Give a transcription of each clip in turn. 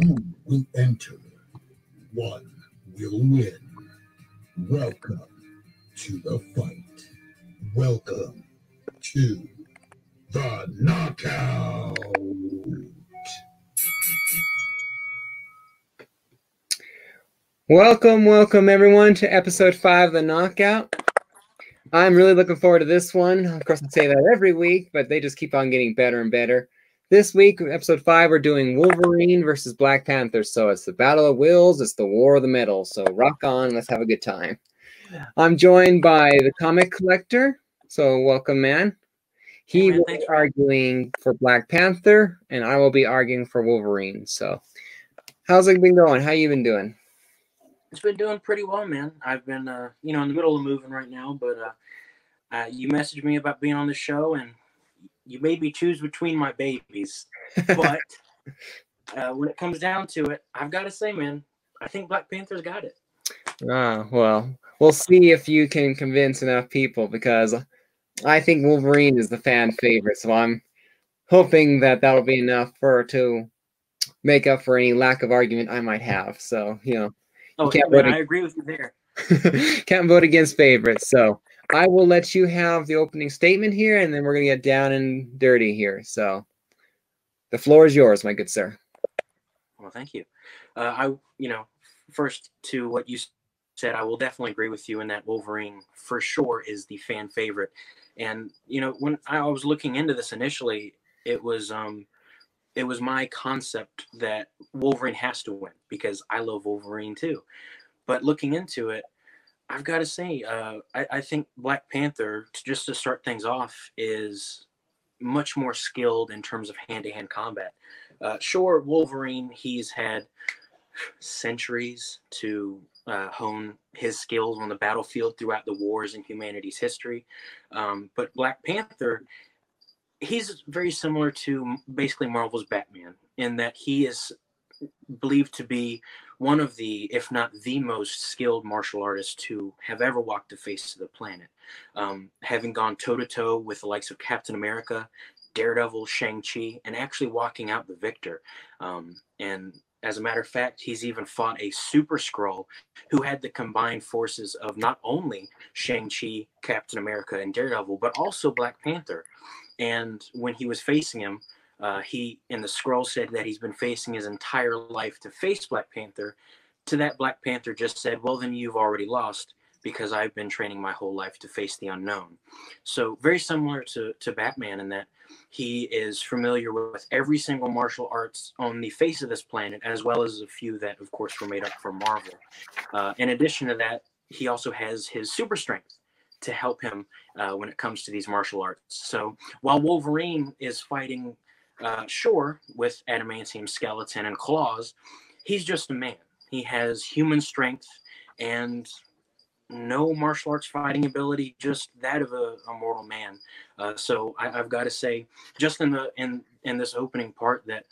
Two will enter. One will win. Welcome to the fight. Welcome to the knockout. Welcome, welcome everyone to episode five of the Knockout. I'm really looking forward to this one. Of course, I say that every week, but they just keep on getting better and better. This week, episode five, we're doing Wolverine versus Black Panther. So it's the battle of wills, it's the war of the metal. So rock on, let's have a good time. I'm joined by the Komic Kollector. So welcome, man. He will be arguing for Black Panther, and I will be arguing for Wolverine. So, how's it been going? How you been doing? It's been doing pretty well, man. I've been, uh, you know, in the middle of moving right now, but uh, uh, you messaged me about being on the show, and you made me choose between my babies. But uh, when it comes down to it, I've got to say, man, I think Black Panther's got it. Ah, well, we'll see if you can convince enough people because I think Wolverine is the fan favorite. So I'm hoping that that'll be enough for to make up for any lack of argument I might have. So you know, Oh, can't man, vote I agree with you there. can't vote against favorites. So I will let you have the opening statement here, and then we're gonna get down and dirty here. So the floor is yours, my good sir. Well, thank you. Uh, I, you know, first to what you said, I will definitely agree with you in that Wolverine for sure is the fan favorite. And you know, when I was looking into this initially, it was um, it was my concept that Wolverine has to win because I love Wolverine too. But looking into it, I've got to say, uh, I, I think Black Panther, just to start things off, is much more skilled in terms of hand-to-hand combat. Uh, sure, Wolverine, he's had centuries to uh, hone his skills on the battlefield throughout the wars in humanity's history. Um, but Black Panther, he's very similar to basically Marvel's Batman in that he is believed to be one of the, if not the most skilled martial artists to have ever walked the face of the planet. Um, having gone toe to toe with the likes of Captain America, Daredevil, Shang-Chi, and actually walking out the victor. Um, and as a matter of fact, he's even fought a Super Skrull who had the combined forces of not only Shang-Chi, Captain America, and Daredevil, but also Black Panther. And when he was facing him, uh, he in the Skrull said that he's been facing his entire life to face Black Panther. To that, Black Panther just said, "Well, then you've already lost because I've been training my whole life to face the unknown." So very similar to to Batman in that he is familiar with every single martial arts on the face of this planet, as well as a few that, of course, were made up for Marvel. Uh, in addition to that, he also has his super strength to help him uh, when it comes to these martial arts. So while Wolverine is fighting, uh, sure, with adamantium skeleton and claws, he's just a man. He has human strength and no martial arts fighting ability, just that of a, a mortal man. Uh, so I, I've got to say, just in the in in this opening part, that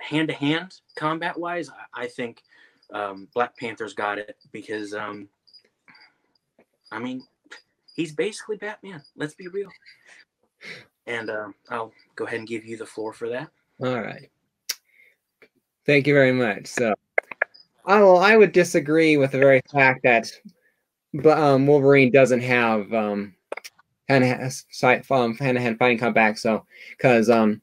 hand to hand combat wise, I, I think um, Black Panther's got it because, um, I mean, he's basically Batman. Let's be real. And um, I'll go ahead and give you the floor for that. All right. Thank you very much. So, I will. I would disagree with the very fact that um, Wolverine doesn't have um, sight um, fighting comeback. So, because um,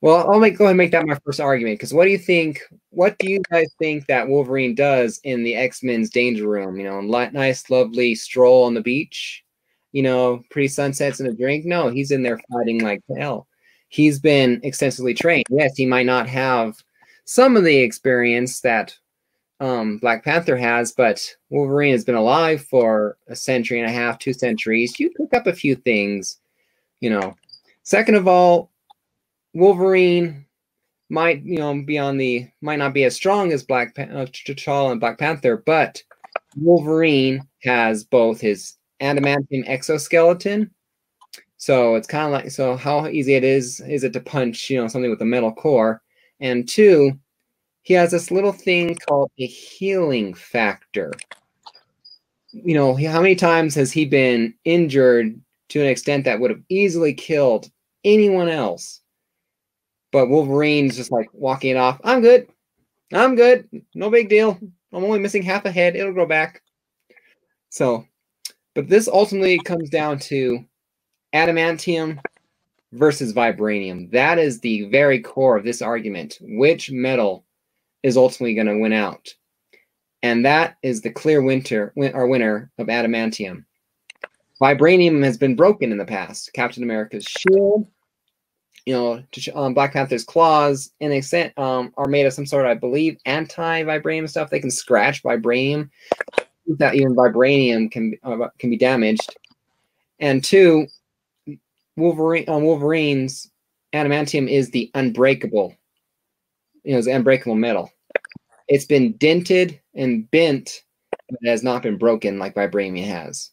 well, I'll make go ahead and make that my first argument. Because what do you think? What do you guys think that Wolverine does in the X Men's Danger Room? You know, nice, lovely stroll on the beach. You know, pretty sunsets and a drink. No, he's in there fighting like hell. He's been extensively trained. Yes, he might not have some of the experience that um, Black Panther has, but Wolverine has been alive for a century and a half, two centuries. You pick up a few things, you know. Second of all, Wolverine might, you know, be on the might not be as strong as Black Pan- uh, and Black Panther, but Wolverine has both his adamantium exoskeleton. So it's kind of like so how easy it is is it to punch, you know, something with a metal core, and two, he has this little thing called a healing factor. You know, how many times has he been injured to an extent that would have easily killed anyone else? But Wolverine's just like walking it off. I'm good. I'm good. No big deal. I'm only missing half a head. It'll grow back. So, but this ultimately comes down to adamantium versus vibranium. That is the very core of this argument. Which metal is ultimately going to win out? And that is the clear winter or winner of adamantium. Vibranium has been broken in the past. Captain America's shield, you know, um, Black Panther's claws, and they um, are made of some sort of, I believe, anti-vibranium stuff. They can scratch vibranium. That even vibranium can uh, can be damaged. And two, Wolverine on uh, Wolverine's adamantium is the unbreakable, you know, it's unbreakable metal. It's been dented and bent, but it has not been broken like vibranium has.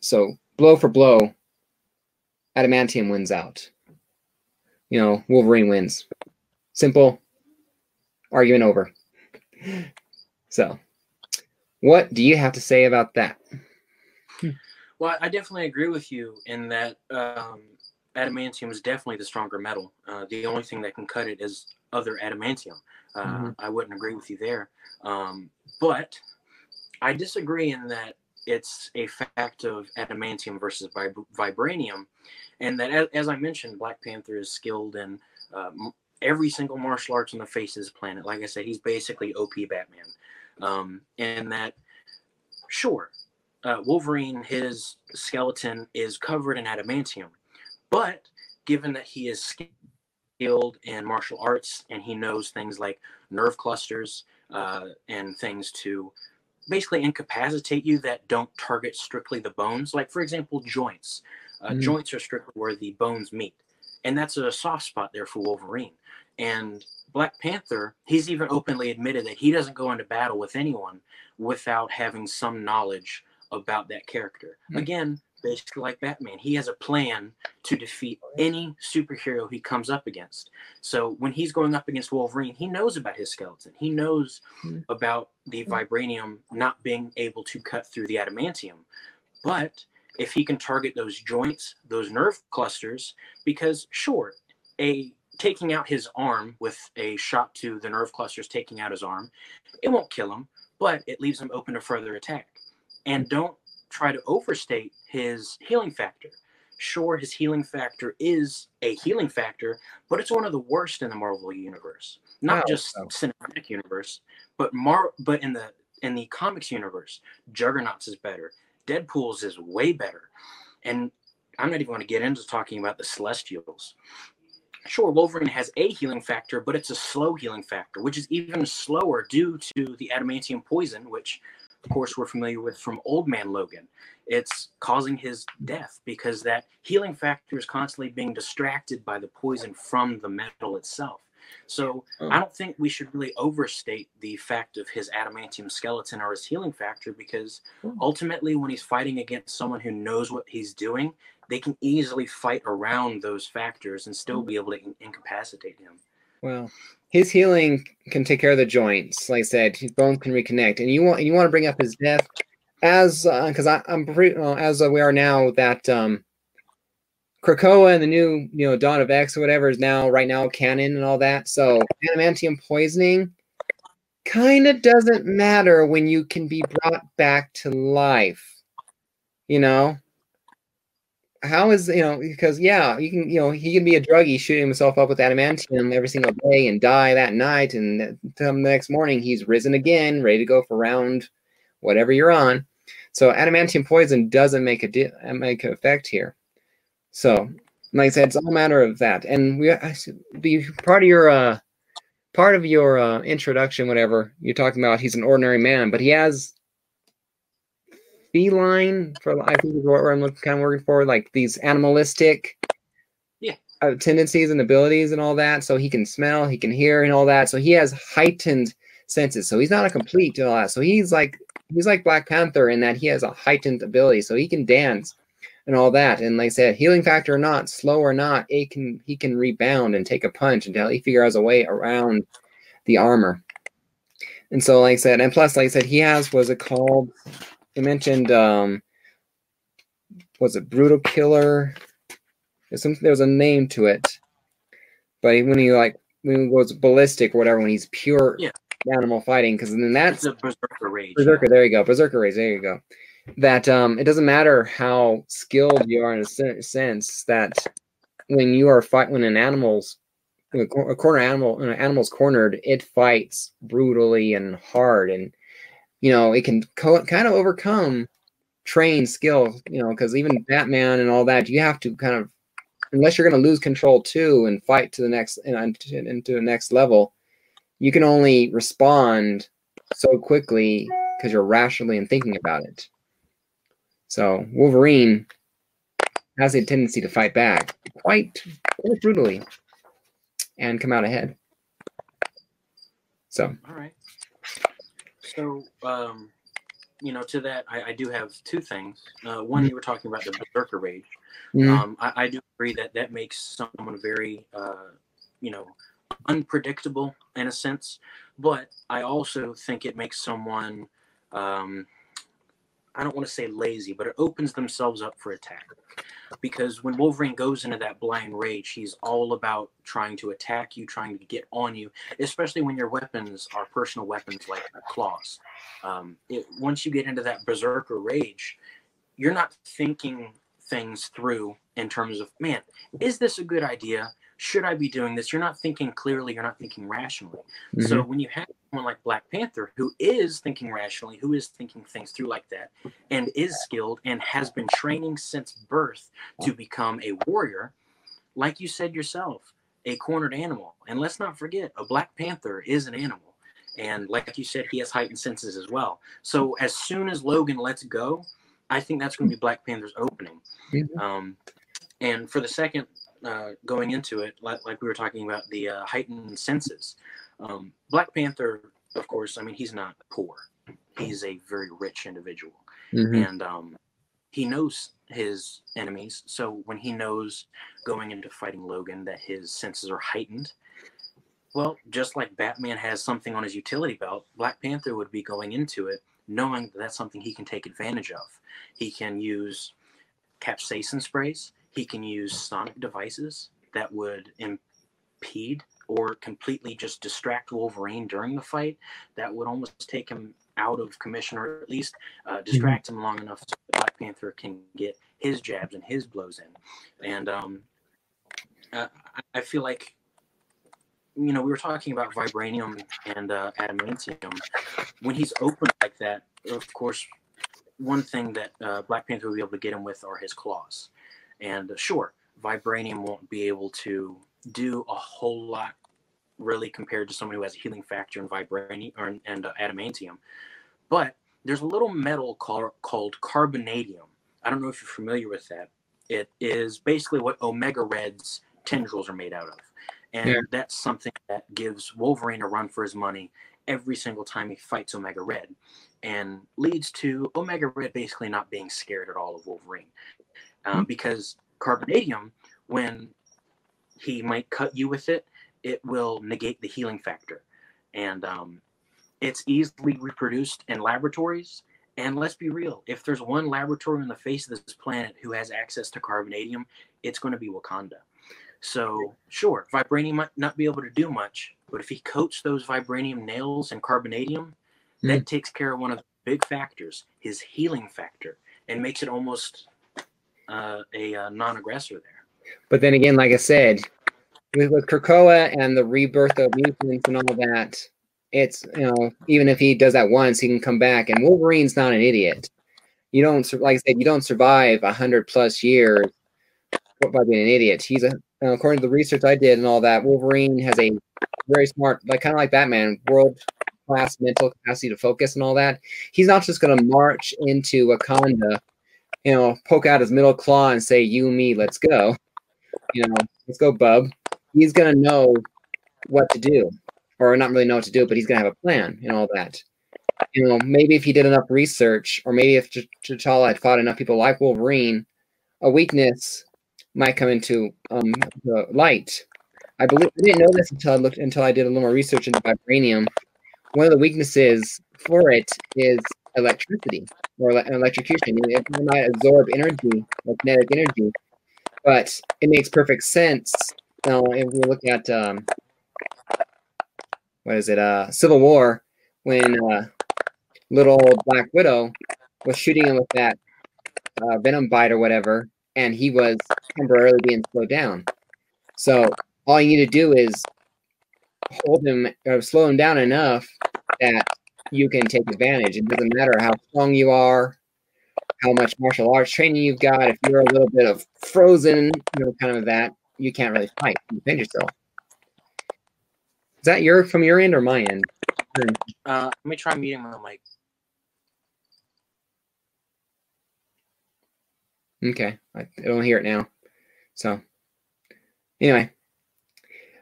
So blow for blow, adamantium wins out. You know, Wolverine wins. Simple. Argument over. So, what do you have to say about that? Well, I definitely agree with you in that um, adamantium is definitely the stronger metal. Uh, the only thing that can cut it is other adamantium. Uh, mm-hmm. I wouldn't agree with you there. Um, but I disagree in that it's a fact of adamantium versus vib- vibranium, and that as, as, I mentioned, Black Panther is skilled in uh, every single martial arts on the face of this planet. Like I said, he's basically OP Batman, um, and that sure uh, Wolverine, his skeleton is covered in adamantium, but given that he is skilled in martial arts and he knows things like nerve clusters uh, and things to basically incapacitate you that don't target strictly the bones, like for example, joints. Uh, mm. Joints are strictly where the bones meet, and that's a soft spot there for Wolverine. And Black Panther, he's even openly admitted that he doesn't go into battle with anyone without having some knowledge about that character. Mm-hmm. Again, basically like Batman, he has a plan to defeat any superhero he comes up against. So when he's going up against Wolverine, he knows about his skeleton. He knows mm-hmm. about the hmm. vibranium not being able to cut through the adamantium. But if he can target those joints, those nerve clusters, because sure, a taking out his arm with a shot to the nerve clusters taking out his arm, it won't kill him, but it leaves him open to further attack and don't try to overstate his healing factor. Sure, his healing factor is a healing factor, but it's one of the worst in the Marvel universe. Not oh, just cinematic universe, but Mar but in the in the comics universe, Juggernaut's is better. Deadpool's is way better. And I'm not even going to get into talking about the Celestials. Sure, Wolverine has a healing factor, but it's a slow healing factor, which is even slower due to the adamantium poison, which of course, we're familiar with from Old Man Logan. It's causing his death because that healing factor is constantly being distracted by the poison from the metal itself. So oh. I don't think we should really overstate the fact of his adamantium skeleton or his healing factor because oh. ultimately, when he's fighting against someone who knows what he's doing, they can easily fight around those factors and still be able to in- incapacitate him. Well, his healing can take care of the joints. Like I said, his bones can reconnect, and you want you want to bring up his death as because uh, I'm pretty uh, as uh, we are now that um, Krakoa and the new you know Dawn of X or whatever is now right now canon and all that. So adamantium poisoning kind of doesn't matter when you can be brought back to life. You know, how is you know because yeah you can you know he can be a druggie shooting himself up with adamantium every single day and die that night and the next morning he's risen again ready to go for round whatever you're on. So adamantium poison doesn't make a di- make an effect here. So like i said it's all a matter of that. And we be part of your uh part of your uh, introduction whatever you're talking about he's an ordinary man but he has feline for I think is what I'm looking, kind of working for, like these animalistic yeah uh, tendencies and abilities and all that. So he can smell, he can hear, and all that. So he has heightened senses. So he's not a complete to all that. So he's like he's like Black Panther in that he has a heightened ability. So he can dance and all that. And like I said, healing factor or not, slow or not, it can he can rebound and take a punch until he figures a way around the armor. And so, like I said, and plus, like I said, he has was it called they mentioned um was it brutal killer there's some there was a name to it but when he like when he goes ballistic or whatever when he's pure Yeah. animal fighting because then that's It's a berserker rage. berserker. There you go, berserker race. There you go. That um, it doesn't matter how skilled you are in a sense that when you are fight when an animal's a corner animal an animal's cornered, it fights brutally and hard, and you know it can co- kind of overcome trained skill. You know, because even Batman and all that, you have to kind of unless you're going to lose control too and fight to the next and into the next level, you can only respond so quickly because you're rationally and thinking about it. So Wolverine has a tendency to fight back quite, quite brutally and come out ahead. So All right. So, um, you know, to that, I, I do have two things. Uh, one, you were talking about the berserker rage. mm, Um, I, I do agree that that makes someone very, uh, you know, unpredictable in a sense. But I also think it makes someone, um, I don't want to say lazy, but it opens themselves up for attack. Because when Wolverine goes into that blind rage, he's all about trying to attack you, trying to get on you, especially when your weapons are personal weapons like claws. Um, it, once you get into that berserker rage, you're not thinking things through in terms of, man, is this a good idea? Should I be doing this? You're not thinking clearly, you're not thinking rationally. So mhm, when you have like Black Panther who is thinking rationally, who is thinking things through like that, and is skilled and has been training since birth to become a warrior, like you said yourself, a cornered animal. And let's not forget, a Black Panther is an animal. And like you said, he has heightened senses as well. So as soon as Logan lets go, I think that's going to be Black Panther's opening. mhm, Um, and for the second, uh, going into it, like, like we were talking about the uh, heightened senses, um, Black Panther, of course, I mean, he's not poor. He's a very rich individual. mhm, And um, he knows his enemies. So when he knows going into fighting Logan that his senses are heightened, well, just like Batman has something on his utility belt, Black Panther would be going into it knowing that that's something he can take advantage of. He can use capsaicin sprays, he can use sonic devices that would impede or completely just distract Wolverine during the fight. That would almost take him out of commission or at least uh, distract him long enough so that Black Panther can get his jabs and his blows in. And um, uh, I- I feel like, you know, we were talking about vibranium and uh, adamantium. When he's open like that, of course, one thing that uh, Black Panther will be able to get him with are his claws. And uh, sure, vibranium won't be able to do a whole lot really compared to someone who has a healing factor in vibranium or, and uh, adamantium. But there's a little metal called, called carbonadium. I don't know if you're familiar with that. It is basically what Omega Red's tendrils are made out of. And Yeah. that's something that gives Wolverine a run for his money every single time he fights Omega Red and leads to Omega Red basically not being scared at all of Wolverine. Um, because carbonadium, when he might cut you with it, it will negate the healing factor. And um, it's easily reproduced in laboratories. And let's be real if there's one laboratory on the face of this planet who has access to carbonadium, it's going to be Wakanda. So, sure, vibranium might not be able to do much, but if he coats those vibranium nails in carbonadium, that takes care of one of the big factors, his healing factor, and makes it almost uh, a uh, non-aggressor there. But then again, like I said, with, with Krakoa and the rebirth of mutants and all that, it's you know even if he does that once, he can come back. And Wolverine's not an idiot. You don't like I said, you don't survive a hundred plus years by being an idiot. He's a according to the research I did and all that. Wolverine has a very smart, like kind of like Batman, world class mental capacity to focus and all that. He's not just going to march into Wakanda, you know, poke out his middle claw and say, "You, me, let's go." You know, let's go, bub. He's gonna know what to do, or not really know what to do, but he's gonna have a plan and all that. You know, maybe if he did enough research, or maybe if Ch- T'Challa had fought enough people like Wolverine, a weakness might come into um, the light. I believe I didn't know this until I looked until I did a little more research into vibranium. One of the weaknesses for it is electricity or ele- electrocution. It might absorb energy, kinetic energy, but it makes perfect sense. Now, if we look at um, what is it? Uh, Civil War when uh, little Black Widow was shooting him with that uh, venom bite or whatever, and he was temporarily being slowed down. So all you need to do is hold him or slow him down enough that you can take advantage. It doesn't matter how strong you are, how much martial arts training you've got. If you're a little bit of frozen, you know, kind of that, you can't really fight. You defend yourself. Is that your from your end or my end? Uh, let me try muting my mic. Okay, I don't hear it now. So, anyway,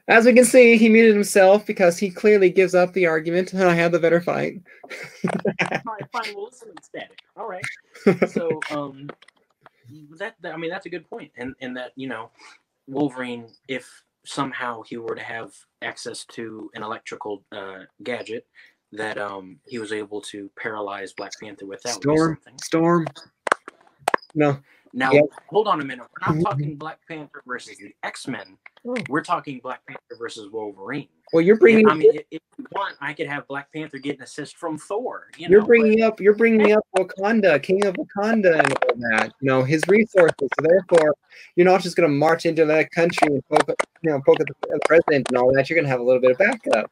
as we can see, he muted himself because he clearly gives up the argument, and I had the better fight. All right, fine. We'll listen to static. All right. So, um, that, that I mean, that's a good point, and and that you know, Wolverine, if somehow he were to have access to an electrical uh, gadget, that um he was able to paralyze Black Panther with that would be Storm, something. storm. No, Now, Yep. hold on a minute. We're not mm-hmm. talking Black Panther versus the X Men. Oh. We're talking Black Panther versus Wolverine. well, you're bringing. I mean, if, if you want, I could have Black Panther get an assist from Thor. You You're know, bringing up you're bringing up Wakanda, King of Wakanda, and all that. You know his resources. So therefore, you're not just going to march into that country and poke, you know, poke the, at the president and all that. You're going to have a little bit of backup.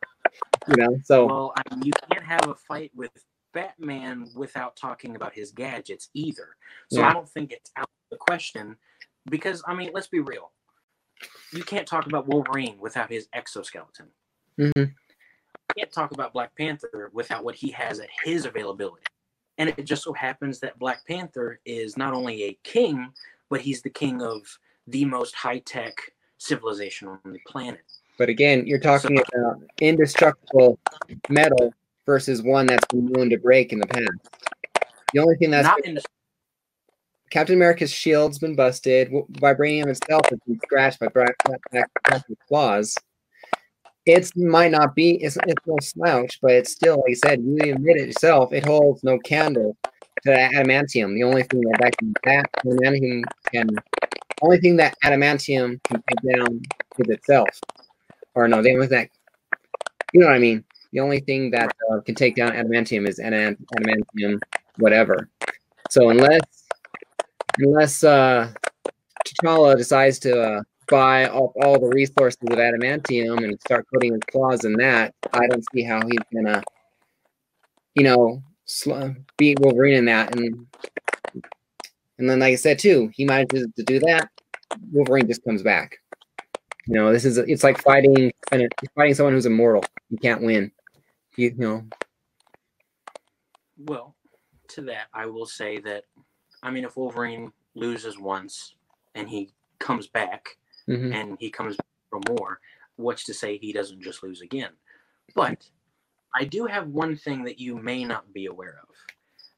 You know, so Well, I mean, you can't have a fight with Batman without talking about his gadgets either. So Yeah. I don't think it's out of the question because I mean, let's be real. You can't talk about Wolverine without his exoskeleton. mhm. You can't talk about Black Panther without what he has at his availability. And it just so happens that Black Panther is not only a king, but he's the king of the most high tech civilization on the planet. but again, you're talking about indestructible metal versus one that's been known to break in the past. The only thing that's not in the Captain America's shield's been busted. Vibranium itself has been scratched by Black Black Panther's claws. It might not be, it's, it's no slouch, but it's still, like I said, you admit it yourself, it holds no candle to adamantium. The only thing that, that can, that adamantium can, only thing that adamantium can take down is itself. Or no, the only thing that, you know what I mean? The only thing that uh, can take down adamantium is adamantium, whatever. So unless unless uh, T'Challa decides to uh, buy all the resources of adamantium and start putting his claws in that, I don't see how he's gonna, you know, sl- beat Wolverine in that. And and then, like I said too, he manages to do that. Wolverine just comes back. You know, this is it's like fighting fighting someone who's immortal. You can't win. You, know, Well, to that, I will say that, I mean, if Wolverine loses once and he comes back mhm. and he comes for more, what's to say he doesn't just lose again? But I do have one thing that you may not be aware of.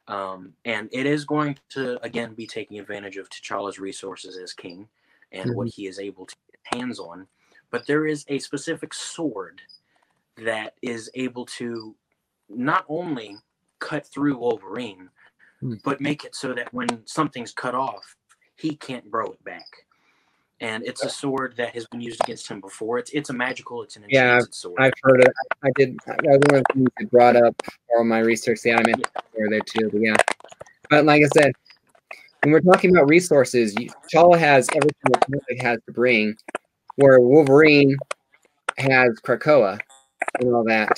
Um, and it is going to, again, be taking advantage of T'Challa's resources as king and what he is able to get his hands on. But there is a specific sword that is able to not only cut through Wolverine, Hmm. but make it so that when something's cut off, he can't grow it back. And it's a sword that has been used against him before. It's it's a magical, it's an Yeah, sword. I've heard it. I did. That was one of the things that brought up all my research. The anime were there too. But yeah, but like I said, when we're talking about resources, T'Challa has everything that Netflix has to bring, where Wolverine has Krakoa and all that.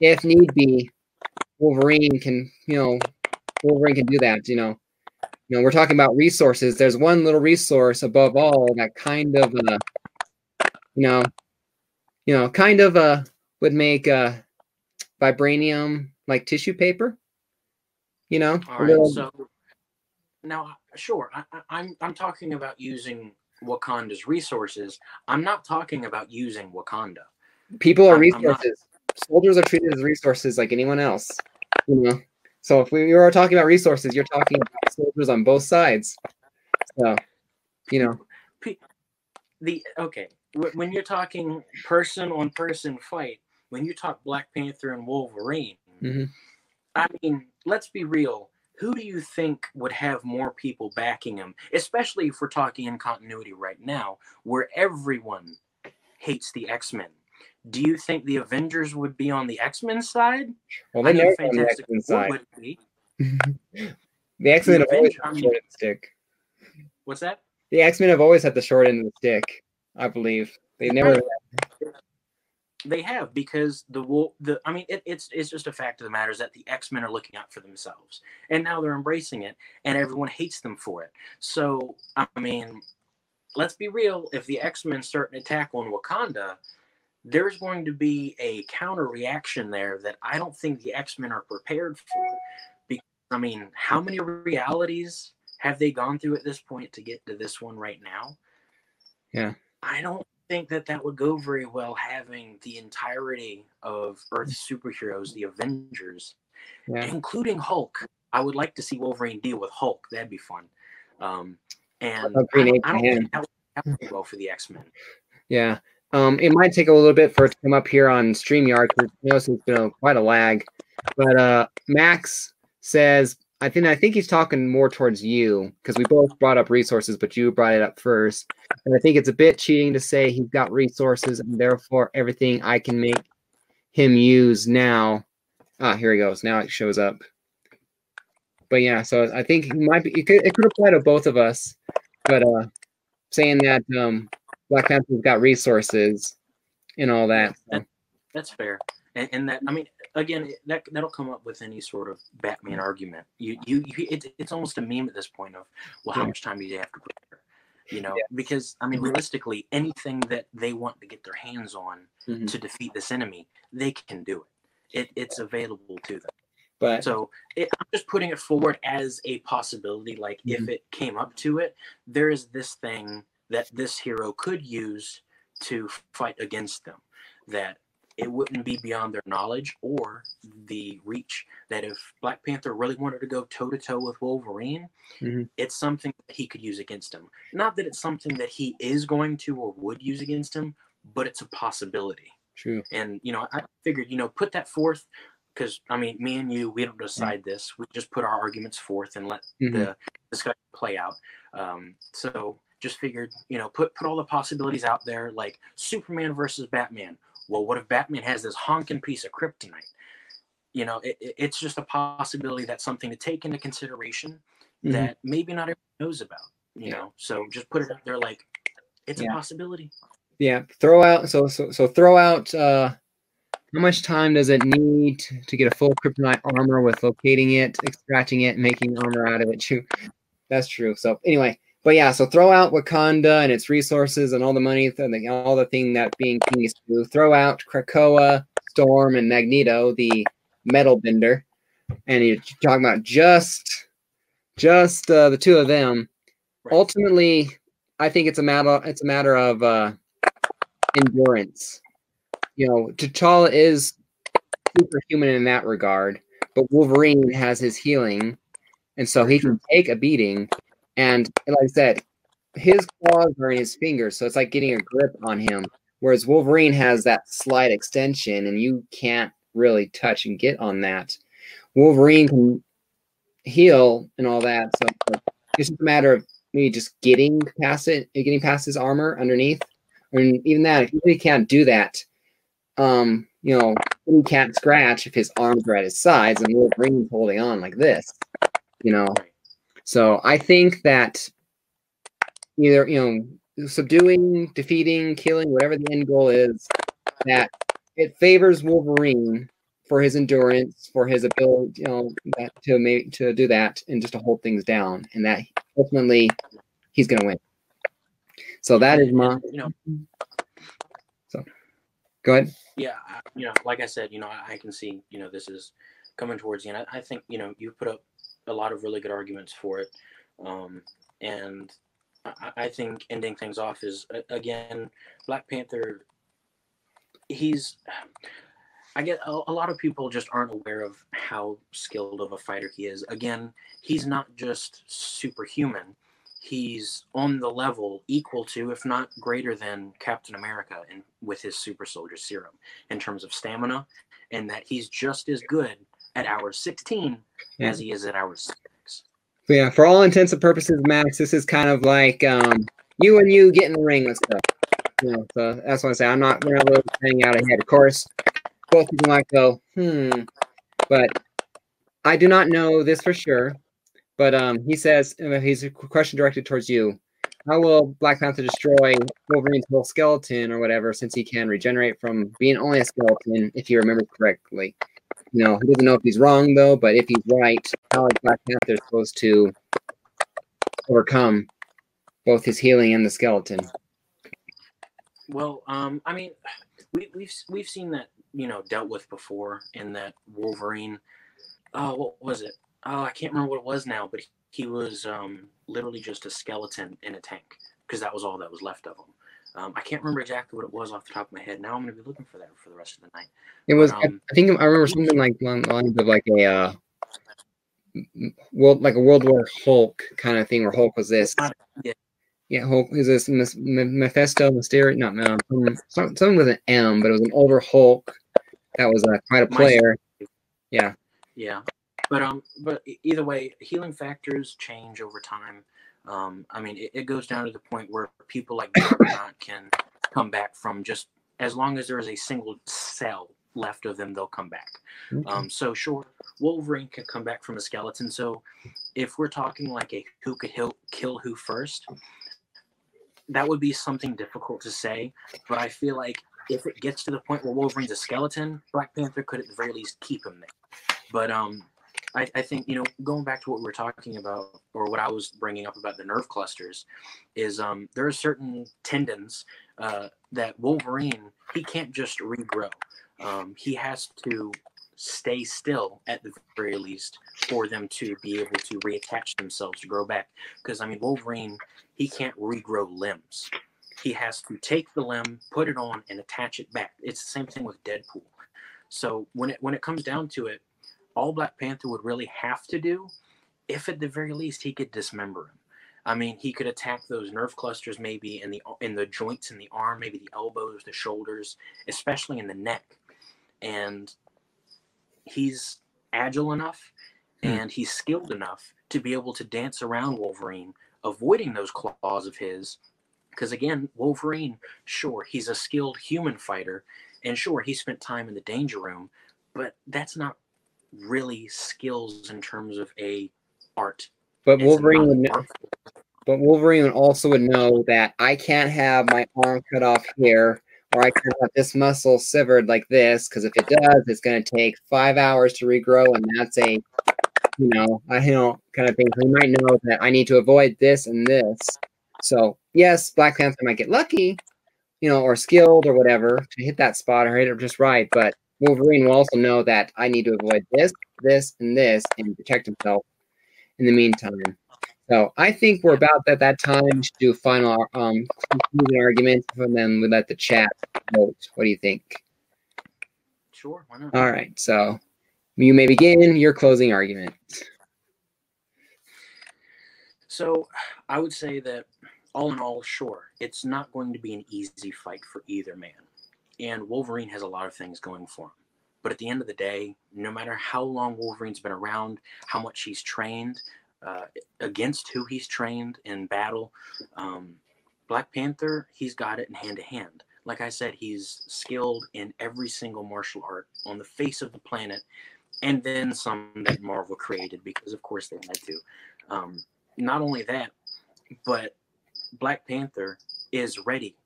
If need be, Wolverine can, you know, Wolverine can do that. You know, you know, we're talking about resources. There's one little resource above all that kind of, uh, you know, you know, kind of uh would make uh vibranium like tissue paper. You know, All right. little- so now, sure, I, I, I'm I'm talking about using Wakanda's resources. I'm not talking about using Wakanda. People are I'm- I'm not- resources. Soldiers are treated as resources like anyone else. You know, so if we are talking about resources, you're talking about soldiers on both sides. So, you know, The okay, when you're talking person on person fight, when you talk Black Panther and Wolverine, Mhm. I mean, let's be real. Who do you think would have more people backing him? Especially if we're talking in continuity right now, where everyone hates the X Men. Do you think the Avengers would be on the X Men side? Well, they never on the X-Men side. would be. The X Men have always had the short end of the stick. What's that? The X Men have always had the short end of the stick. I believe they never. They have because the the I mean it, it's it's just a fact of the matter is that the X Men are looking out for themselves and now they're embracing it and everyone hates them for it. So I mean, let's be real. If the X Men start an attack on Wakanda, there's going to be a counter reaction there that I don't think the X Men are prepared for. Because I mean, how many realities have they gone through at this point to get to this one right now? Yeah. I don't think that that would go very well having the entirety of Earth's superheroes, the Avengers, Yeah. including Hulk. I would like to see Wolverine deal with Hulk. That'd be fun. Um, and I don't, I don't think that would happen well for the X Men. Yeah. Um, it might take a little bit for it to come up here on StreamYard because you notice it's been quite a lag. But uh, Max says, I think I think he's talking more towards you because we both brought up resources, but you brought it up first. And I think it's a bit cheating to say he's got resources and therefore everything I can make him use now. Ah, here he goes. Now it shows up. But yeah, so I think he might be. It could, it could apply to both of us. But uh, saying that um, Black Panther's got resources and all that. so, That's fair. And, and that I mean, again, that that'll come up with any sort of Batman argument. You you, you it, it's almost a meme at this point of, well, how much time do you have to prepare? You know, because I mean, realistically, anything that they want to get their hands on Mhm. to defeat this enemy, they can do it. It it's available to them. But So it, I'm just putting it forward as a possibility. Like if it came up to it, there is this thing that this hero could use to fight against them. That it wouldn't be beyond their knowledge or the reach. That if Black Panther really wanted to go toe to toe with Wolverine, Mhm. it's something that he could use against him. Not that it's something that he is going to or would use against him, but it's a possibility true. and you know i figured you know put that forth because i mean me and you we don't decide this we just put our arguments forth and let Mhm. the discussion play out um, so just figured you know put put all the possibilities out there like superman versus batman well what if batman has this honking piece of kryptonite you know it, it- it's just a possibility that's something to take into consideration Mhm. that maybe not everyone knows about you Yeah. know so just put it out there like it's Yeah. a possibility Yeah. Throw out. So so so throw out. Uh, how much time does it need to get a full kryptonite armor with locating it, extracting it, making armor out of it? True. That's true. So anyway, but yeah. So throw out Wakanda and its resources and all the money and the, all the thing that being king is to throw out Krakoa, Storm, and Magneto, the metal bender, and you're talking about just just uh, the two of them. Right. ultimately i think it's a matter it's a matter of uh endurance you know t'challa is superhuman in that regard but wolverine has his healing and so he can take a beating and like i said his claws are in his fingers so it's like getting a grip on him whereas wolverine has that slight extension and you can't really touch and get on that wolverine can heal and all that so it's just a matter of maybe just getting past it, getting past his armor underneath. And even that, if can't do that, um, you know, he can't scratch if his arms are at his sides and Wolverine's holding on like this, you know. So I think that either, you know, subduing, defeating, killing, whatever the end goal is, that it favors Wolverine for his endurance, for his ability, you know, that, to make to do that and just to hold things down, and that ultimately he's going to win. So that is my. you know So, Go ahead. yeah you know like i said you know i, I can see you know this is coming towards the end I, I think you know you put up a lot of really good arguments for it. Um and I, I think ending things off is again black panther he's i get a, a lot of people just aren't aware of how skilled of a fighter he is. Again he's not just superhuman. He's on the level equal to if not greater than captain america and with his super soldier serum in terms of stamina and that he's just as good at hour 16 Yeah. as he is at hour 6 But yeah, for all intents and purposes, Max, this is kind of like um, you and you get in the ring. Let's go. you know, so that's what I say. I'm not we're not really out ahead. Of course, both people might go, hmm, but I do not know this for sure. But um, he says uh, he's a question directed towards you. How will Black Panther destroy Wolverine's whole skeleton or whatever, since he can regenerate from being only a skeleton, if you remember correctly? You know, he doesn't know if he's wrong though, but if he's right, how is Black Panther supposed to overcome both his healing and the skeleton? Well, um, I mean, we, we've we've seen that you know dealt with before in that Wolverine. Oh, what was it? Oh, I can't remember what it was now, but he was um, literally just a skeleton in a tank because that was all that was left of him. Um, I can't remember exactly what it was off the top of my head. Now I'm going to be looking for that for the rest of the night. It was. But, um, I think I remember something like lines of like a uh, world, like a World War Hulk kind of thing, where Hulk was this. Yeah. Yeah, Hulk is this Mephisto, Mysterio, not um, something, something with an M, but it was an older Hulk that was uh, quite a player. Yeah. Yeah. But um, but either way, healing factors change over time. Um, I mean, it, it goes down to the point where people like Juggernaut can come back from just as long as there is a single cell left of them, they'll come back. Okay. Um, so sure, Wolverine can come back from a skeleton. So if we're talking like a who could heal, kill who first, that would be something difficult to say. But I feel like if it gets to the point where Wolverine's a skeleton, Black Panther could at the very least keep him there. But um, I, I, think you know going back to what we were talking about or what i was bringing up about the nerve clusters is um, there are certain tendons uh, that wolverine he can't just regrow. Um, he has to stay still at the very least for them to be able to reattach themselves to grow back. Because i mean wolverine he can't regrow limbs. He has to take the limb put it on and attach it back. It's the same thing with deadpool. So when it when it comes down to it all Black Panther would really have to do, if at the very least he could dismember him. I mean, he could attack those nerve clusters maybe in the in the joints in the arm, maybe the elbows, the shoulders, especially in the neck. And he's agile enough hmm. and he's skilled enough to be able to dance around Wolverine, avoiding those claws of his. Because again, Wolverine, sure, he's a skilled human fighter, and sure, he spent time in the danger room, but that's not really skills in terms of a art. But Wolverine would know. But Wolverine also would know that I can't have my arm cut off here, or I can't have this muscle severed like this, because if it does, it's going to take five hours to regrow, and that's a, you know, I you know kind of thing. So he might know that I need to avoid this and this. So yes, Black Panther might get lucky, you know, or skilled or whatever to hit that spot or hit it just right, but Wolverine will also know that I need to avoid this, this, and this and protect himself in the meantime. So I think we're about at that time. Should do a final um, conclusion argument, and then we let the chat vote. What do you think? Sure, why not? All right, so you may begin your closing argument. So I would say that all in all, sure, it's not going to be an easy fight for either man. And Wolverine has a lot of things going for him. But at the end of the day, no matter how long Wolverine's been around, how much he's trained, uh, against who he's trained in battle, um, Black Panther, he's got it in hand to hand. Like I said, he's skilled in every single martial art on the face of the planet, and then some that Marvel created because, of course, they had to. Um, not only that, but Black Panther is ready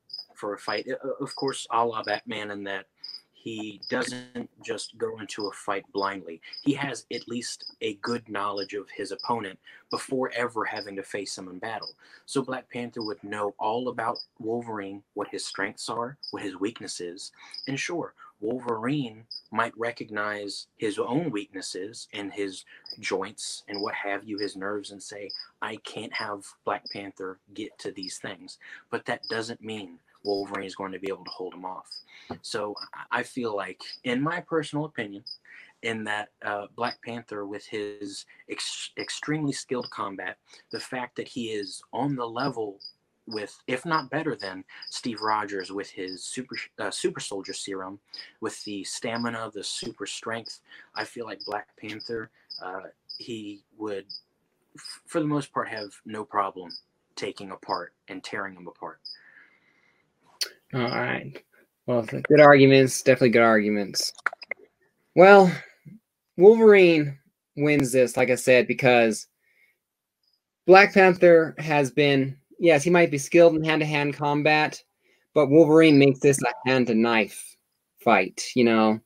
for a fight. Uh, of course, a la Batman, in that he doesn't just go into a fight blindly. He has at least a good knowledge of his opponent before ever having to face him in battle. So Black Panther would know all about Wolverine, what his strengths are, what his weaknesses, and sure, Wolverine might recognize his own weaknesses and his joints and what have you, his nerves, and say, I can't have Black Panther get to these things. But that doesn't mean Wolverine is going to be able to hold him off. So I feel like, in my personal opinion, in that uh, Black Panther, with his ex- extremely skilled combat, the fact that he is on the level with, if not better than Steve Rogers with his super uh, super soldier serum, with the stamina, the super strength, I feel like Black Panther, uh, he would, f- for the most part, have no problem taking apart and tearing him apart. All right. Well, good arguments. Definitely good arguments. Well, Wolverine wins this, like I said, because Black Panther has been, yes, he might be skilled in hand to hand combat, but Wolverine makes this a hand to knife fight. You know,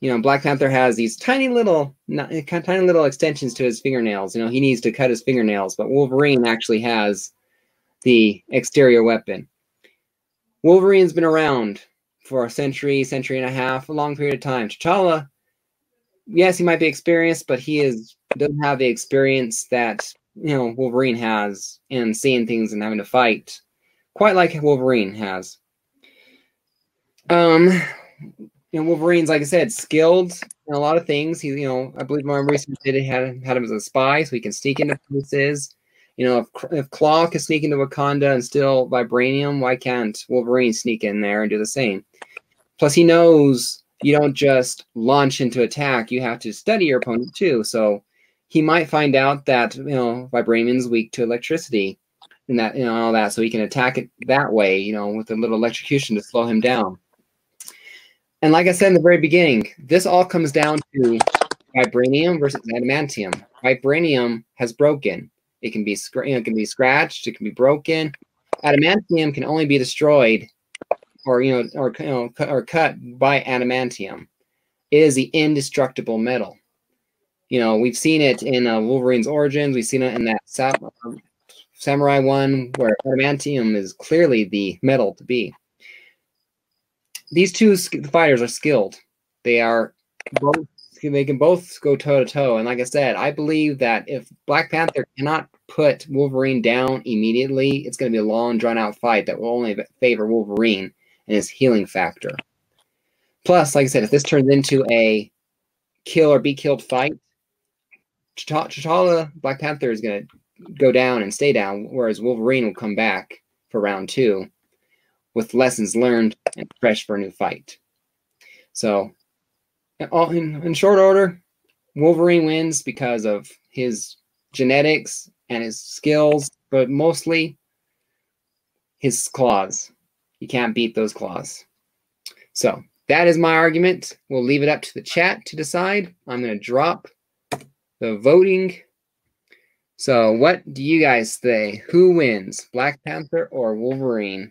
you know, Black Panther has these tiny little, eh, tiny little extensions to his fingernails. You know, he needs to cut his fingernails, but Wolverine actually has the exterior weapon. Wolverine's been around for a century, century and a half, a long period of time. T'Challa, yes, he might be experienced, but he is doesn't have the experience that you know Wolverine has in seeing things and having to fight, quite like Wolverine has. Um, you know, Wolverine's like I said, skilled in a lot of things. He, you know, I believe my research did had had him as a spy, so he can sneak into places. You know, if, if Klaw can sneak into Wakanda and steal vibranium, why can't Wolverine sneak in there and do the same? Plus, he knows you don't just launch into attack; you have to study your opponent too. So he might find out that you know vibranium's weak to electricity, and that you know all that, so he can attack it that way. You know, with a little electrocution to slow him down. And like I said in the very beginning, this all comes down to vibranium versus adamantium. Vibranium has broken. It can be you know, it can be scratched. It can be broken. Adamantium can only be destroyed, or you know, or you know, or cut by adamantium. It is the indestructible metal. You know, we've seen it in uh, Wolverine's origins. We've seen it in that samurai one where adamantium is clearly the metal to be. These two fighters are skilled. They are both they can both go toe to toe. And like I said, I believe that if Black Panther cannot put Wolverine down immediately, it's going to be a long, drawn out fight that will only favor Wolverine and his healing factor. Plus, like I said, if this turns into a kill or be killed fight, T'Challa, Black Panther is going to go down and stay down, whereas Wolverine will come back for round two with lessons learned and fresh for a new fight. So in, in short order, Wolverine wins because of his genetics and his skills, but mostly his claws. You can't beat those claws. So that is my argument. We'll leave it up to the chat to decide. I'm going to drop the voting. So, what do you guys say? Who wins, Black Panther or Wolverine?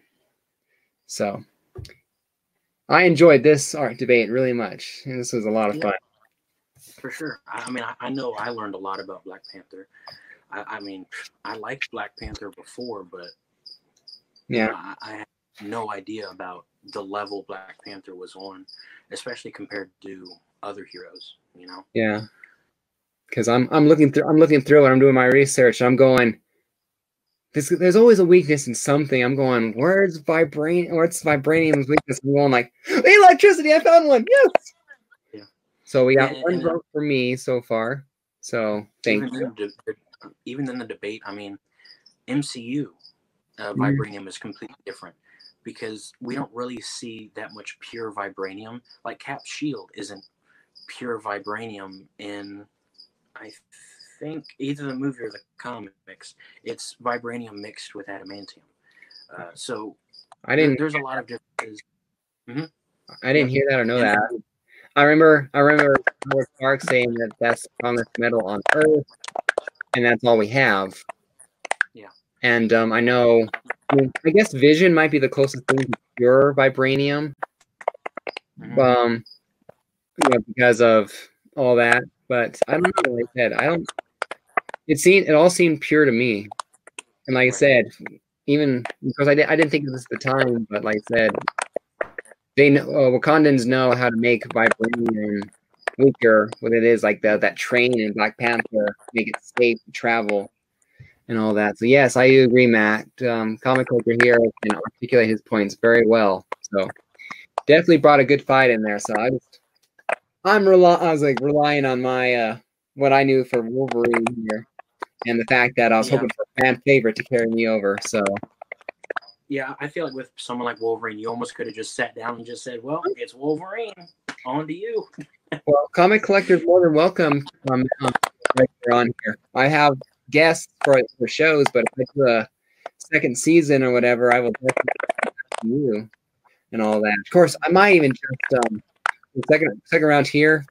So, I enjoyed this art debate really much. This was a lot of yeah, fun. For sure. I, mean, I, I, know I learned a lot about Black Panther. I, I mean, I liked Black Panther before, but yeah, you know, I, I, had no idea about the level Black Panther was on, especially compared to other heroes. You know. Yeah. Because I'm I'm looking through I'm looking through it. I'm doing my research. I'm going there's, there's always a weakness in something. I'm going, where's vibranium? Where's vibranium's weakness? I'm going like electricity. I found one. Yes. Yeah. So we got one vote for me so far. So thank even you. In the, even in the debate, I mean, MCU uh, mm-hmm. vibranium mm. is completely different because we don't really see that much pure vibranium. Like Cap Shield isn't pure vibranium in I think either the movie or the comics, it's vibranium mixed with adamantium. Uh, so I didn't. There's a lot of differences. Mm-hmm. I didn't hear that or know that. I remember. I remember Howard Stark saying that that's the strongest metal on Earth, and that's all we have. Yeah. And um, I know. I, mean, I guess Vision might be the closest thing to pure vibranium. Mm-hmm. Um, you know, because of all that. But I don't know. Like I said, I don't it seemed it all seemed pure to me. And like I said, even because I, did, I didn't think of this at the time, but like I said, they know uh, Wakandans know how to make vibranium weaker. What it is like the, that train in Black Panther, make it safe to travel and all that. So yes, I agree, Matt. Um, Komic Kollector here can articulate his points very well. So definitely brought a good fight in there. So I was, I'm rely, I was like relying on my uh, what I knew for Wolverine here and the fact that I was yeah. hoping for a fan favorite to carry me over. So, yeah, I feel like with someone like Wolverine, you almost could have just sat down and just said, "Well, it's Wolverine. On to you." well, Komic Kollector's more than welcome um, right on here. I have guests for for shows, but if I do a second season or whatever, I will definitely you. and all that. Of course, I might even just um, second second round here.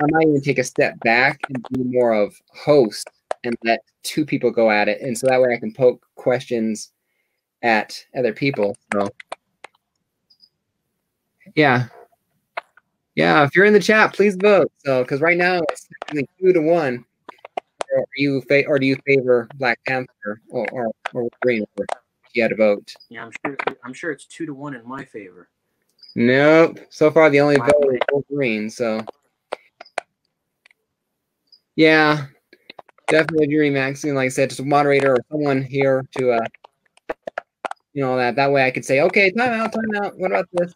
I might even take a step back and be more of host and let two people go at it, and so that way I can poke questions at other people. So, yeah, yeah. If you're in the chat, please vote. So, because right now it's only two to one. Or you fa- or do you favor Black Panther or or, or Green? Or you had to vote. Yeah, I'm sure. I'm sure it's two to one in my favor. Nope. So far, the only vote is Green. So, yeah, definitely agree, Maxine. Like I said, just a moderator or someone here to, uh, you know, that that way I could say, okay, time out, time out. What about this?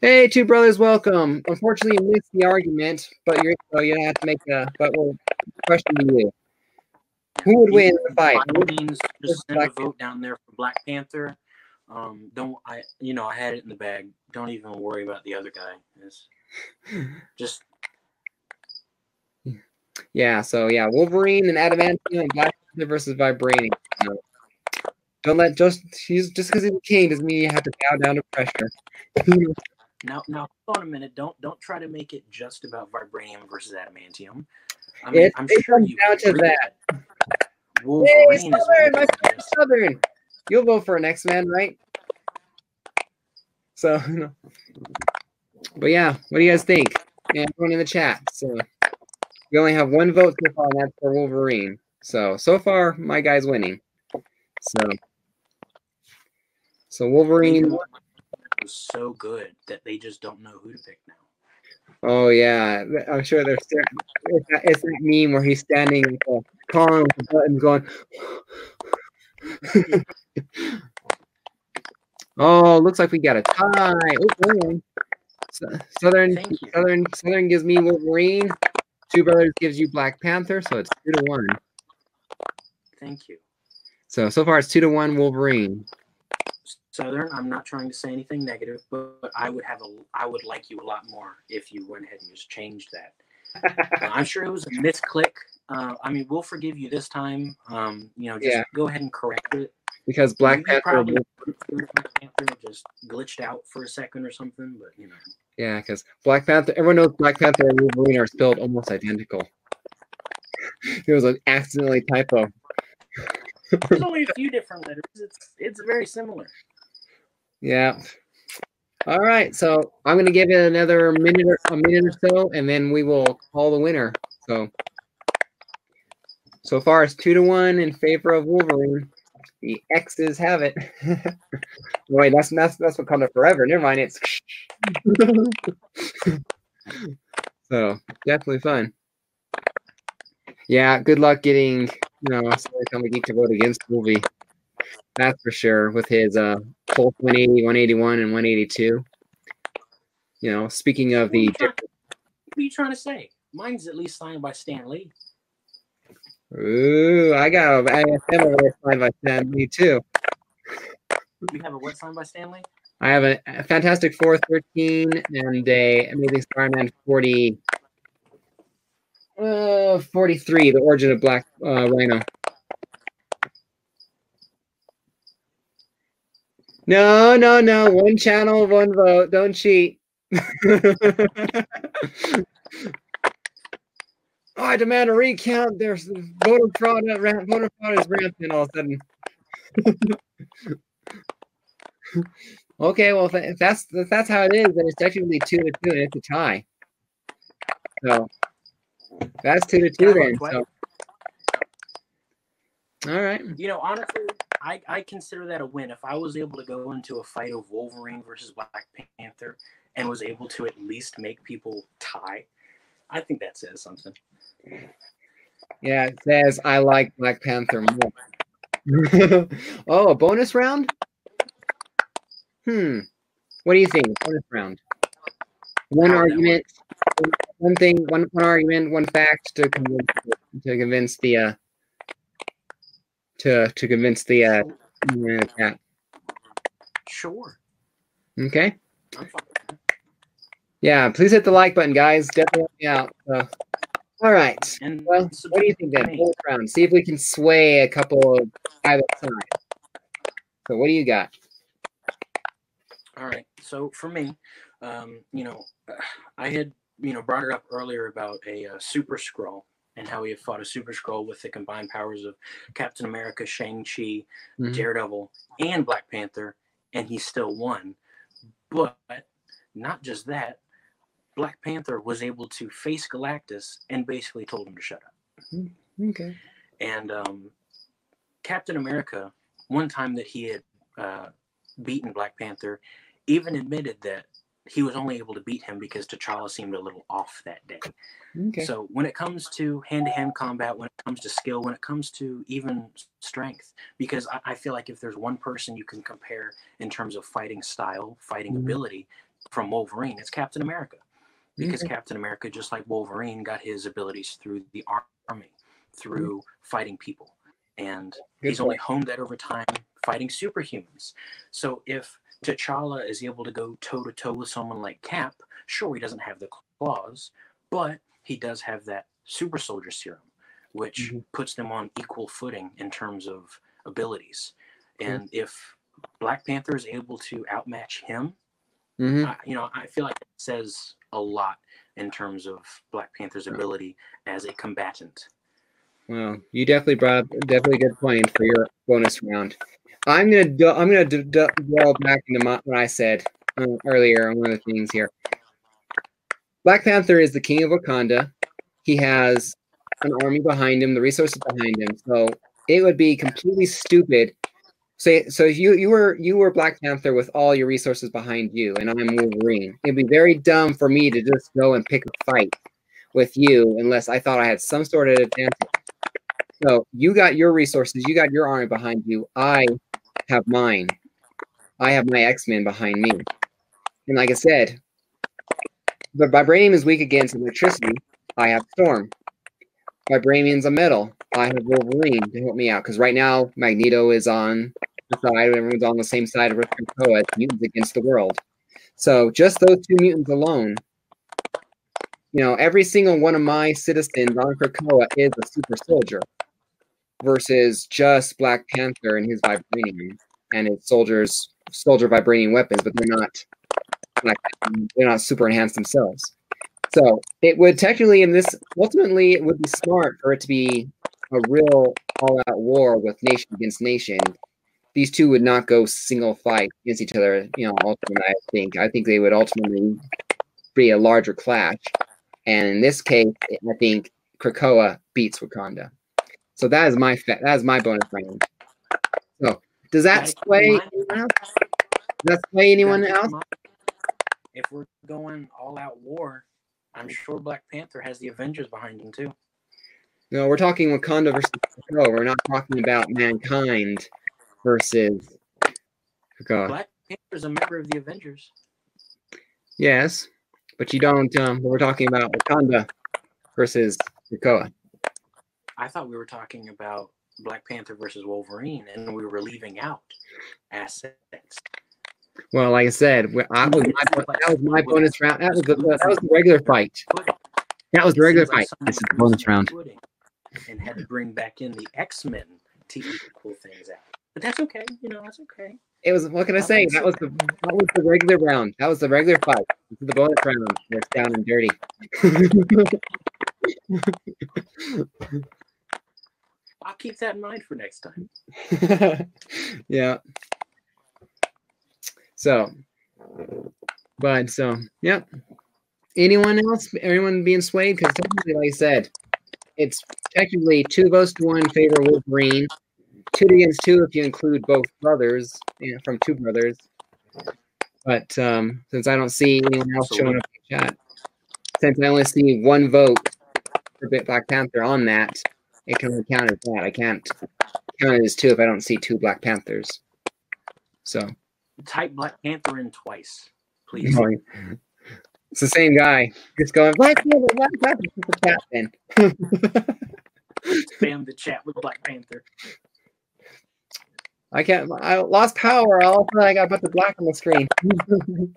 Hey, two brothers, welcome. Unfortunately, you missed the argument, but you're so you have to make a. But we'll question you: Who would win the fight? Means, just send a vote down there for Black Panther. Um, don't I? You know, I had it in the bag. Don't even worry about the other guy. It's just Yeah, so yeah, Wolverine and Adamantium and Black Panther versus Vibranium. So, don't let just he's just because he's a king doesn't mean you have to bow down to pressure. now. Now, hold on a minute. Don't don't try to make it just about vibranium versus adamantium. I mean, It- I'm it sure comes you down to that Hey, Southern, my friend Southern, you'll vote for an X Man, right? So, but yeah, what do you guys think? Yeah, everyone in the chat. So we only have one vote so far, and that's for Wolverine. So so far, my guy's winning. So so Wolverine. was so good that they just don't know who to pick now. Oh yeah, I'm sure there's it's that, it's that meme where he's standing with the column with the buttons going. oh, looks like we got a tie. Oh, hold on. S- Southern. Southern, Southern gives me Wolverine. Two Brothers gives you Black Panther, so it's two to one. Thank you. So so far it's two to one Wolverine. Southern, I'm not trying to say anything negative, but, but I would have a I would like you a lot more if you went ahead and just changed that. Uh, I'm sure it was a misclick. Uh, I mean, we'll forgive you this time. Um, you know, just Yeah. go ahead and correct it. Because Black Panther, probably Black Panther just glitched out for a second or something, but you know, yeah, because Black Panther, everyone knows Black Panther and Wolverine are spelled almost identical. it was an accidentally typo. there's only a few different letters. It's it's very similar. Yeah. All right. So I'm gonna give it another minute or a minute or so, and then we will call the winner. So so far it's two to one in favor of Wolverine. The X's have it. Wait, that's that's that's what comes up forever. Never mind. It's so definitely fun. Yeah. Good luck getting you know somebody come geek to vote against movie. That's for sure. With his uh Hulk 180, 181, and 182. You know, speaking of What the trying, what are you trying to say? Mine's at least signed by Stan Lee. Ooh, I got a ISM over there signed by Stan Lee too. We have a what signed by Stan Lee? I have a, a Fantastic Four 13 and a Amazing Spider-Man 40. Uh, 43, The Origin of Black uh, Rhino. No, no, no. One channel, one vote. Don't cheat. I demand a recount. There's voter fraud. uh, Voter fraud is rampant all of a sudden. okay, well, if if that's if that's how it is, then it's technically two to two, and it's a tie. So that's two to two then. So. All right. You know, honestly, I, I consider that a win. If I was able to go into a fight of Wolverine versus Black Panther and was able to at least make people tie, I think that says something. Yeah, it says I like Black Panther more. oh, a bonus round? Hmm. What do you think? Bonus round. One argument, one thing, one, one argument, one fact to convince to convince the uh to to convince the uh cat. Sure. Okay. Yeah, please hit the like button, guys. Definitely help me out. So, all right. And Well, what do you think then? Hey. Bonus round. See if we can sway a couple of either side. So what do you got? All right. So for me, um, you know, I had you know brought it up earlier about a, uh Super-Skrull and how he had fought a Super-Skrull with the combined powers of Captain America, Shang Chi, Mhm. Daredevil, and Black Panther, and he still won. But not just that, Black Panther was able to face Galactus and basically told him to shut up. Okay. And um, Captain America, one time that he had uh, beaten Black Panther, even admitted that he was only able to beat him because T'Challa seemed a little off that day. Okay. So when it comes to hand-to-hand combat, when it comes to skill, when it comes to even strength, because I, I feel like if there's one person you can compare in terms of fighting style, fighting Mhm. ability from Wolverine, it's Captain America. Because Okay. Captain America, just like Wolverine, got his abilities through the army, mm-hmm. through fighting people, and Good he's only point. honed that over time fighting superhumans. So if T'Challa is able to go toe to toe with someone like Cap, sure he doesn't have the claws, but he does have that super soldier serum, which Mhm. puts them on equal footing in terms of abilities. Cool. And if Black Panther is able to outmatch him, Mhm. I, you know, I feel like it says a lot in terms of Black Panther's ability as a combatant. Well, you definitely brought up definitely a good point for your bonus round. I'm gonna do, I'm gonna d- d- delve back into my, what I said uh, earlier on one of the things here. Black Panther is the king of Wakanda. He has an army behind him, the resources behind him. So it would be completely stupid. So if you you were you were Black Panther with all your resources behind you, and I'm Wolverine. It'd be very dumb for me to just go and pick a fight with you unless I thought I had some sort of advantage. So you got your resources, you got your army behind you. I have mine. I have my X Men behind me. And like I said, the vibranium is weak against electricity. I have Storm. Vibranium's a metal. I have Wolverine to help me out because right now Magneto is on the side. Everyone's on the same side of Krakoa. It's mutants against the world. So just those two mutants alone, you know, every single one of my citizens on Krakoa is a super soldier versus just Black Panther and his vibranium and his soldiers soldier vibranium weapons, but they're not like they're not super enhanced themselves. So it would technically in this ultimately it would be smart for it to be a real all-out war with nation against nation. These two would not go single fight against each other, you know, ultimately I think. I think they would ultimately be a larger clash. And in this case, I think Krakoa beats Wakanda. So that is my fa- that is my bonus round. So does that Gotta keep in sway anyone else? Does that sway anyone Gotta keep in else? If we're going all out war, I'm sure Black Panther has the Avengers behind him too. No, we're talking Wakanda versus Krakoa. We're not talking about mankind versus Krakoa. Black Panther's a member of the Avengers. Yes, but you don't. Um, we're talking about Wakanda versus Krakoa. I thought we were talking about Black Panther versus Wolverine, and we were leaving out assets. Well, like I said, I was my, that was my bonus round. That was the, that was the regular fight. That was the regular fight. This is the bonus round. And had to bring back in the X Men to equal things out. But that's okay. You know, that's okay. It was. What can I say? That was the that was the regular round. That was the regular fight. This is the bonus round. It's down and dirty. I'll keep that in mind for next time. yeah. So, but so yeah. Anyone else? Anyone being swayed? Because technically, like I said, it's technically two votes to one favor Wolverine, two against two if you include both brothers you know, from two brothers. But um, since I don't see anyone else showing up in the chat, since I only see one vote for Black Panther on that, it can only count as that. I can't count it as two if I don't see two Black Panthers. So Type Black Panther in twice, please. it's the same guy. Just going Black Panther, Black Panther, the cat. Spam the chat with Black Panther. I can't. I lost power. All of a sudden, I got a bunch of black on the screen.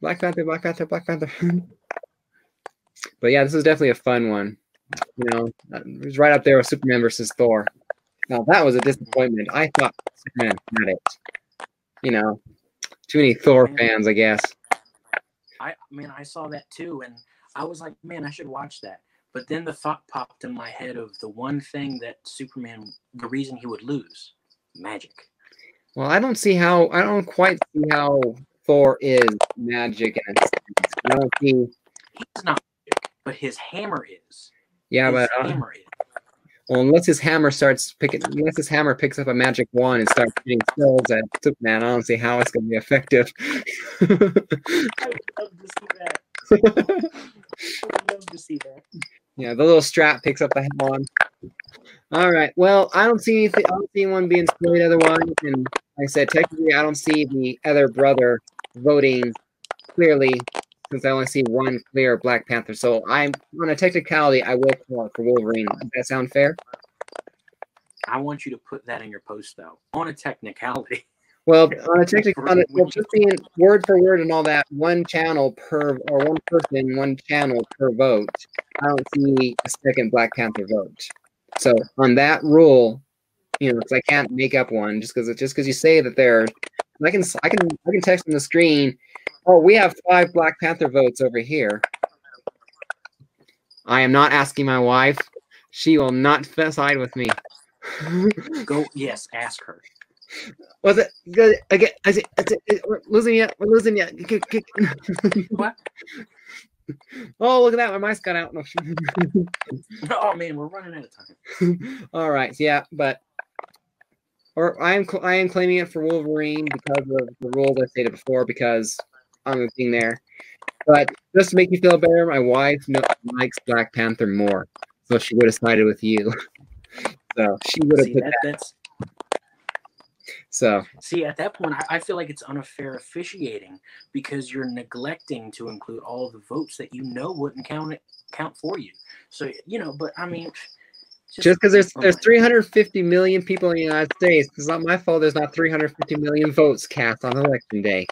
black Panther, Black Panther, Black Panther. but yeah, this is definitely a fun one. You know, it was right up there with Superman versus Thor. Now that was a disappointment. I thought Superman had it. You know, Too many Thor Man. fans, I guess. I man, I saw that too, and I was like, man, I should watch that. But then the thought popped in my head of the one thing that Superman, the reason he would lose, magic. Well, I don't see how. I don't quite see how Thor is magic in a sense. I don't see. He's not magic, but his hammer is. Yeah, his but uh, hammer is. Well, unless his hammer starts picking, unless his hammer picks up a magic wand and starts shooting spells at Superman, I don't see how it's going to be effective. I would love to see that. I love to see that. Yeah, the little strap picks up the wand. All right. Well, I don't see anything. I don't see anyone being swayed otherwise. And like I said, technically, I don't see the other brother voting clearly, since I only see one clear Black Panther. So I'm on a technicality. I will call it for Wolverine. Does that sound fair? I want you to put that in your post though. On a technicality. Well, on a technical, on a, well, just being word for word and all that, one channel per or one person, one channel per vote. I don't see a second Black Panther vote. So on that rule, you know, because I can't make up one just because just because you say that there, I can I can I can text on the screen. Oh, we have five Black Panther votes over here. I am not asking my wife. She will not side with me. Go yes, ask her. Was it good? Again, I see, I see, we're losing yet. We're losing yet. What? Oh, look at that. My mice got out. Oh man, we're running out of time. All right. Yeah, but or I am I am claiming it for Wolverine because of the rules I stated before because I'm being there. But just to make you feel better, my wife likes Black Panther more, so she would have sided with you. so she would have put that, that's So see at that point I, I feel like it's unfair officiating because you're neglecting to include all the votes that you know wouldn't count it count for you. So you know, but I mean just because there's there's 350 million people in the United States, it's not my fault. There's not 350 million votes cast on election day.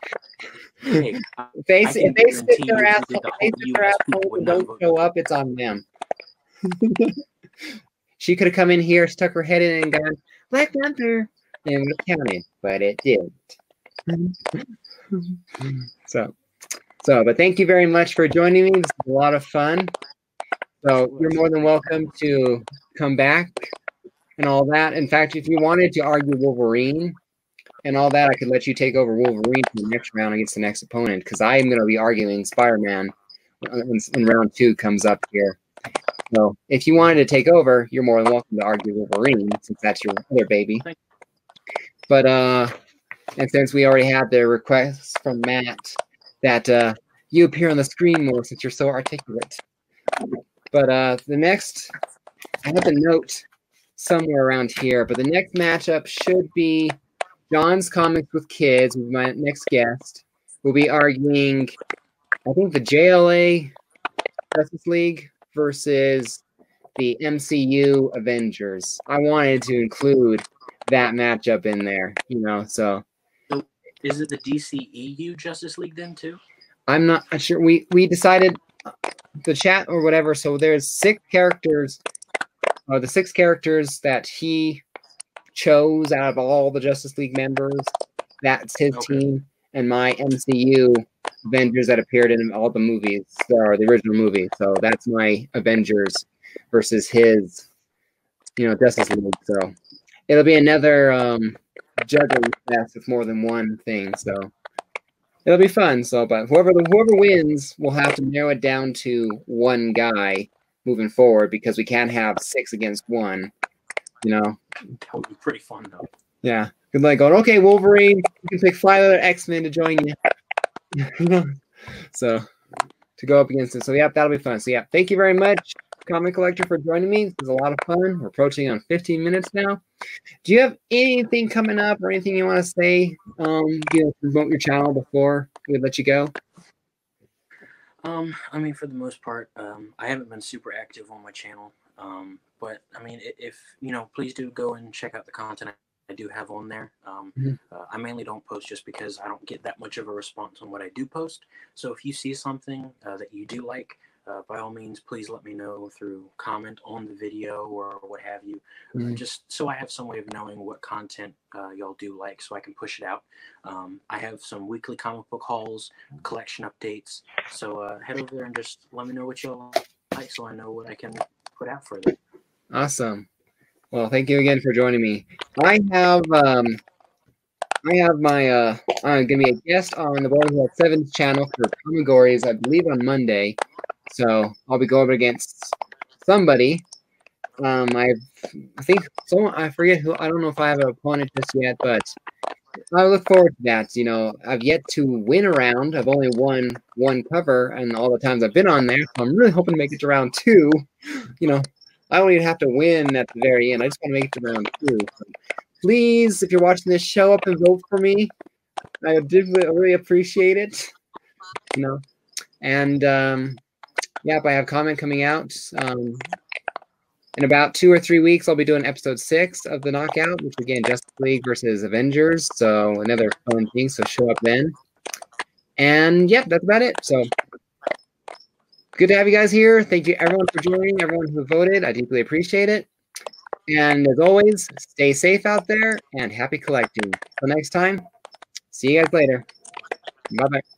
hey, I- If they, I if can they sit their you ass, that if the they sit their US ass people and don't show up, it's on them. she could have come in here, stuck her head in, and gone Black Panther, and would have counted, but it didn't. so, so, but thank you very much for joining me. This was a lot of fun. So you're more than welcome to come back and all that. In fact, if you wanted to argue Wolverine and all that, I could let you take over Wolverine for the next round against the next opponent because I am going to be arguing Spider-Man when, when round two comes up here. So if you wanted to take over, you're more than welcome to argue Wolverine since that's your other baby. But uh, and since we already had the request from Matt that uh, you appear on the screen more since you're so articulate. But uh, the next, I have a note somewhere around here, but the next matchup should be John's Comics with Kids, with my next guest. We'll be arguing, I think, the JLA Justice League versus the MCU Avengers. I wanted to include that matchup in there, you know, so is it the DCEU Justice League then too? I'm not sure. We we decided the chat or whatever. So there's six characters, uh, the six characters that he chose out of all the Justice League members. That's his Okay. team, and my MCU Avengers that appeared in all the movies or the original movie. So that's my Avengers versus his, you know, Justice League. So it'll be another um, juggling fest with more than one thing. So it'll be fun. So, but whoever the whoever wins will have to narrow it down to one guy moving forward because we can't have six against one. You know, That would be pretty fun though. yeah. Good luck going. Okay, Wolverine, you can pick five other X Men to join you. so to go up against it. So yeah, that'll be fun. So yeah, thank you very much, Komic Kollector, for joining me. This was a lot of fun. We're approaching on 15 minutes now. Do you have anything coming up or anything you want to say? Um, you know, promote your channel before we let you go. Um, I mean, for the most part, um, I haven't been super active on my channel. Um, but I mean, if you know, please do go and check out the content I do have on there. Um, Mhm. uh, I mainly don't post just because I don't get that much of a response on what I do post. So if you see something uh, that you do like, uh, by all means, please let me know through comment on the video or what have you, Mhm. just so I have some way of knowing what content uh, y'all do like, so I can push it out. Um, I have some weekly comic book hauls, collection updates, so uh, head over there and just let me know what y'all like, so I know what I can put out for further. Awesome. Well, thank you again for joining me. I have um I have my uh I'm gonna be a guest on the Hill Sevens channel for Kamigories, I believe on Monday. So I'll be going up against somebody. Um I I think someone I forget who I don't know if I have an opponent just yet, but I look forward to that. You know, I've yet to win a round. I've only won one cover and all the times I've been on there. So I'm really hoping to make it to round two. You know, I don't even have to win at the very end. I just want to make it to round two. So please, if you're watching this, show up and vote for me. I did really appreciate it. You know, and um, yep, I have comment coming out. Um, in about two or three weeks, I'll be doing episode six of the Knockout, which again, Justice League versus Avengers. So another fun thing. So show up then. And yep, that's about it. So good to have you guys here. Thank you everyone for joining, everyone who voted. I deeply appreciate it. And as always, stay safe out there and happy collecting. Till next time, see you guys later. Bye bye.